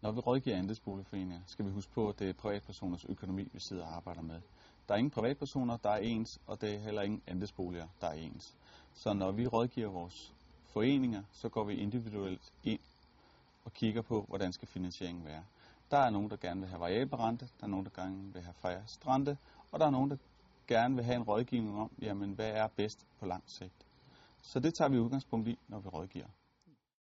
Når vi rådgiver andelsboligforeninger, skal vi huske på, at det er privatpersoners økonomi, vi sidder og arbejder med. Der er ingen privatpersoner, der er ens, og det er heller ingen andelsboliger, der er ens. Så når vi rådgiver vores foreninger, så går vi individuelt ind og kigger på, hvordan skal finansieringen være. Der er nogen, der gerne vil have variabel rente, der er nogen, der gerne vil have fast rente, og der er nogen, der gerne vil have en rådgivning om, jamen hvad er bedst på lang sigt. Så det tager vi udgangspunkt i, når vi rådgiver.